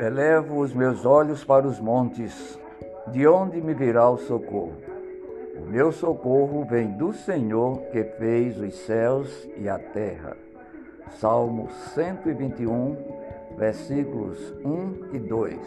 Elevo os meus olhos para os montes, de onde me virá o socorro? O meu socorro vem do Senhor que fez os céus e a terra. Salmo 121, versículos 1 e 2.